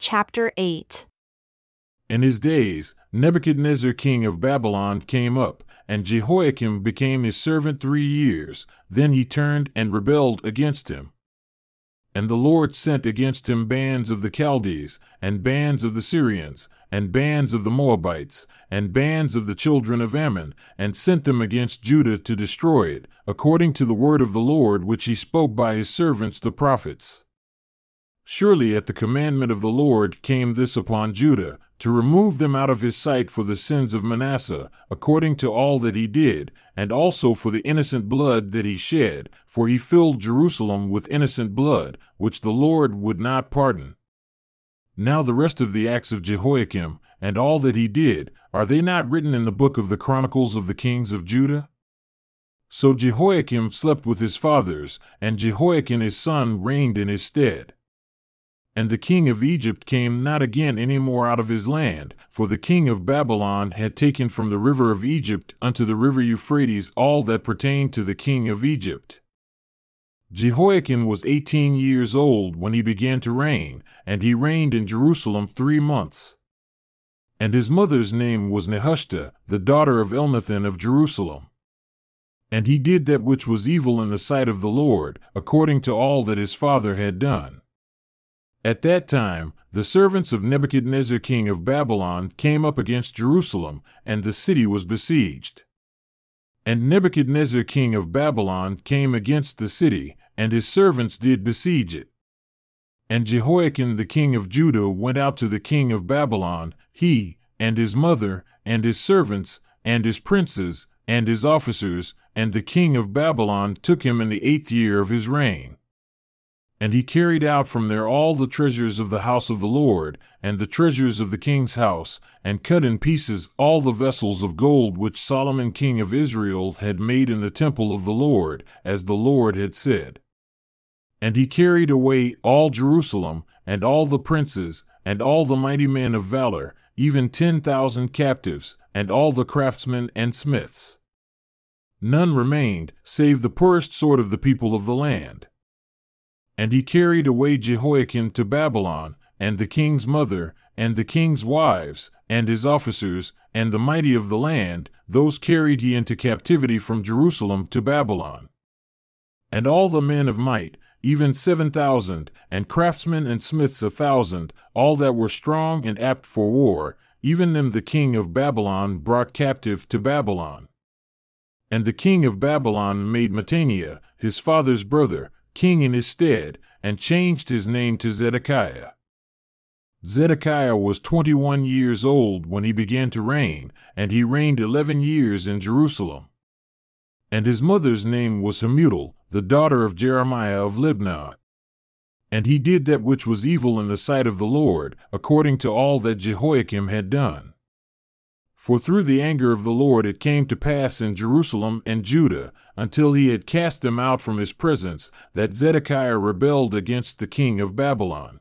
Chapter 8 In his days, Nebuchadnezzar king of Babylon came up, and Jehoiakim became his servant three years. Then he turned and rebelled against him. And the Lord sent against him bands of the Chaldees, and bands of the Syrians, and bands of the Moabites, and bands of the children of Ammon, and sent them against Judah to destroy it, according to the word of the Lord which he spoke by his servants the prophets. Surely at the commandment of the Lord came this upon Judah, to remove them out of his sight for the sins of Manasseh, according to all that he did, and also for the innocent blood that he shed, for he filled Jerusalem with innocent blood, which the Lord would not pardon. Now the rest of the acts of Jehoiakim, and all that he did, are they not written in the book of the Chronicles of the Kings of Judah? So Jehoiakim slept with his fathers, and Jehoiachin his son reigned in his stead. And the king of Egypt came not again any more out of his land, for the king of Babylon had taken from the river of Egypt unto the river Euphrates all that pertained to the king of Egypt. Jehoiachin was eighteen years old when he began to reign, and he reigned in Jerusalem three months. And his mother's name was Nehushta, the daughter of Elnathan of Jerusalem. And he did that which was evil in the sight of the Lord, according to all that his father had done. At that time, the servants of Nebuchadnezzar king of Babylon came up against Jerusalem, and the city was besieged. And Nebuchadnezzar king of Babylon came against the city, and his servants did besiege it. And Jehoiachin the king of Judah went out to the king of Babylon, he, and his mother, and his servants, and his princes, and his officers, and the king of Babylon took him in the eighth year of his reign. And he carried out from there all the treasures of the house of the Lord, and the treasures of the king's house, and cut in pieces all the vessels of gold which Solomon king of Israel had made in the temple of the Lord, as the Lord had said. And he carried away all Jerusalem, and all the princes, and all the mighty men of valor, even ten thousand captives, and all the craftsmen and smiths. None remained, save the poorest sort of the people of the land. And he carried away Jehoiachin to Babylon, and the king's mother, and the king's wives, and his officers, and the mighty of the land, those carried he into captivity from Jerusalem to Babylon. And all the men of might, even seven thousand, and craftsmen and smiths a thousand, all that were strong and apt for war, even them the king of Babylon brought captive to Babylon. And the king of Babylon made Mattaniah, his father's brother, king in his stead, and changed his name to Zedekiah. Zedekiah was twenty one years old when he began to reign, and he reigned eleven years in Jerusalem. And his mother's name was Hamutal, the daughter of Jeremiah of Libnah. And he did that which was evil in the sight of the Lord, according to all that Jehoiakim had done. For through the anger of the Lord it came to pass in Jerusalem and Judah, until he had cast them out from his presence, that Zedekiah rebelled against the king of Babylon.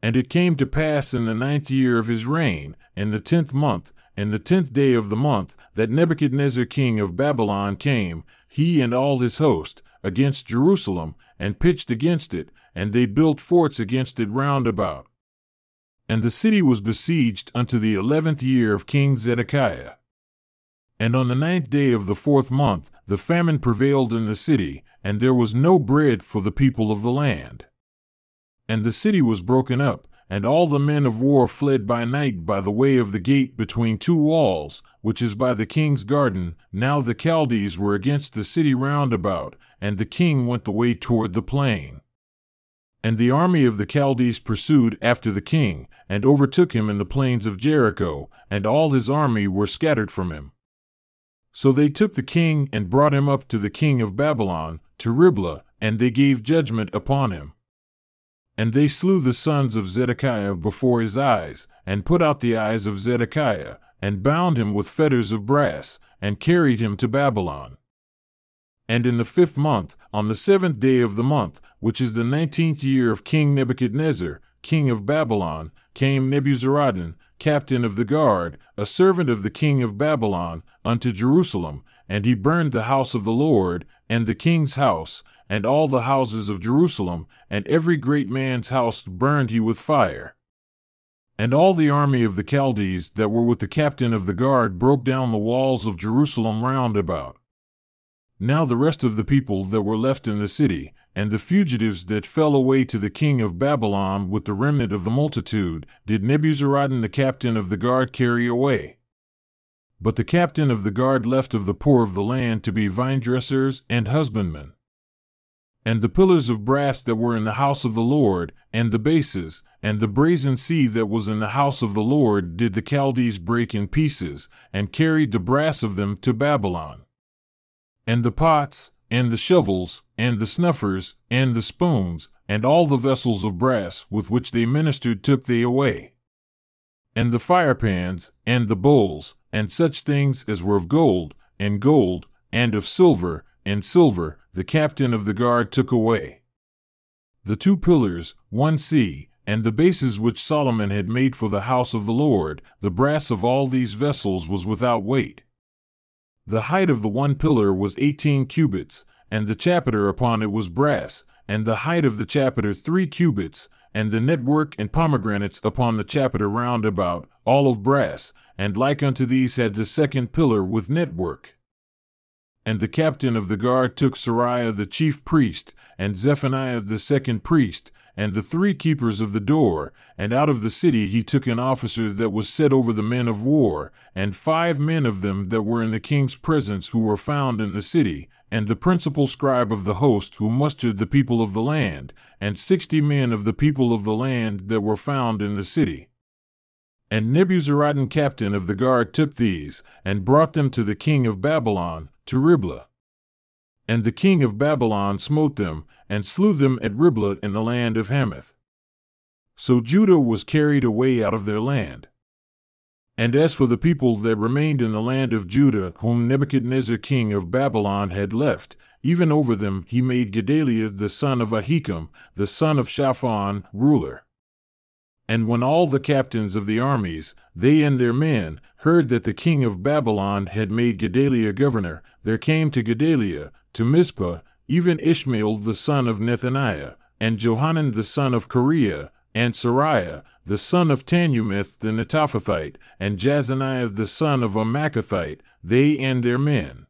And it came to pass in the ninth year of his reign, in the tenth month, in the tenth day of the month, that Nebuchadnezzar king of Babylon came, he and all his host, against Jerusalem, and pitched against it, and they built forts against it round about. And the city was besieged unto the eleventh year of King Zedekiah. And on the ninth day of the fourth month, the famine prevailed in the city, and there was no bread for the people of the land. And the city was broken up, and all the men of war fled by night by the way of the gate between two walls, which is by the king's garden. Now the Chaldees were against the city round about, and the king went the way toward the plain. And the army of the Chaldees pursued after the king, and overtook him in the plains of Jericho, and all his army were scattered from him. So they took the king and brought him up to the king of Babylon, to Riblah, and they gave judgment upon him. And they slew the sons of Zedekiah before his eyes, and put out the eyes of Zedekiah, and bound him with fetters of brass, and carried him to Babylon. And in the fifth month, on the seventh day of the month, which is the nineteenth year of King Nebuchadnezzar, king of Babylon, came Nebuzaradan, captain of the guard, a servant of the king of Babylon, unto Jerusalem, and he burned the house of the Lord, and the king's house, and all the houses of Jerusalem, and every great man's house burned he with fire. And all the army of the Chaldees that were with the captain of the guard broke down the walls of Jerusalem round about. Now the rest of the people that were left in the city, and the fugitives that fell away to the king of Babylon with the remnant of the multitude, did Nebuzaradan the captain of the guard carry away. But the captain of the guard left of the poor of the land to be vine dressers and husbandmen. And the pillars of brass that were in the house of the Lord, and the bases, and the brazen sea that was in the house of the Lord, did the Chaldees break in pieces, and carried the brass of them to Babylon. And the pots, and the shovels, and the snuffers, and the spoons, and all the vessels of brass with which they ministered took they away. And the firepans, and the bowls, and such things as were of gold, and gold, and of silver, and silver, the captain of the guard took away. The two pillars, one sea, and the bases which Solomon had made for the house of the Lord, the brass of all these vessels was without weight. The height of the one pillar was eighteen cubits, and the chapiter upon it was brass, and the height of the chapiter three cubits, and the network and pomegranates upon the chapiter round about, all of brass, and like unto these had the second pillar with network. And the captain of the guard took Seraiah the chief priest, and Zephaniah the second priest, and the three keepers of the door, and out of the city he took an officer that was set over the men of war, and five men of them that were in the king's presence who were found in the city, and the principal scribe of the host who mustered the people of the land, and sixty men of the people of the land that were found in the city. And Nebuzaradan captain of the guard took these, and brought them to the king of Babylon, to Riblah. And the king of Babylon smote them, and slew them at Riblah in the land of Hamath. So Judah was carried away out of their land. And as for the people that remained in the land of Judah, whom Nebuchadnezzar king of Babylon had left, even over them he made Gedaliah the son of Ahikam, the son of Shaphan, ruler. And when all the captains of the armies, they and their men, heard that the king of Babylon had made Gedaliah governor, there came to Gedaliah, to Mizpah, even Ishmael the son of Nethaniah, and Johanan the son of Kareah, and Seraiah the son of Tanhumeth the Netophathite, and Jazaniah the son of a they and their men.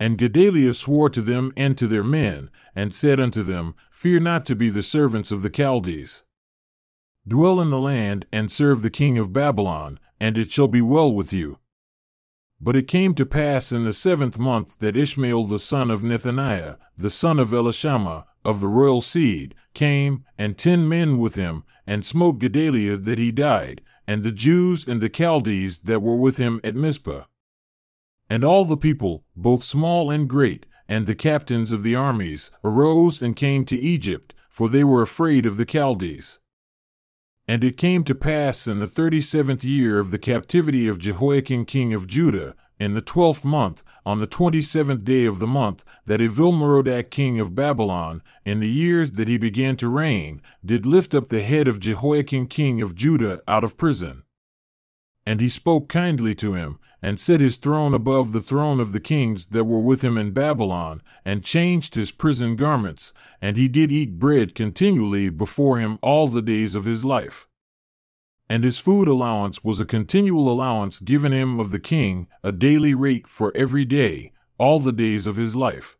And Gedaliah swore to them and to their men, and said unto them, Fear not to be the servants of the Chaldees. Dwell in the land, and serve the king of Babylon, and it shall be well with you. But it came to pass in the seventh month that Ishmael the son of Nethaniah, the son of Elishama, of the royal seed, came, and ten men with him, and smote Gedaliah that he died, and the Jews and the Chaldees that were with him at Mizpah. And all the people, both small and great, and the captains of the armies, arose and came to Egypt, for they were afraid of the Chaldees. And it came to pass in the thirty seventh year of the captivity of Jehoiachin king of Judah, in the twelfth month, on the twenty seventh day of the month, that Evilmerodach king of Babylon, in the years that he began to reign, did lift up the head of Jehoiachin king of Judah out of prison. And he spoke kindly to him, and set his throne above the throne of the kings that were with him in Babylon, and changed his prison garments, and he did eat bread continually before him all the days of his life. And his food allowance was a continual allowance given him of the king, a daily rate for every day, all the days of his life.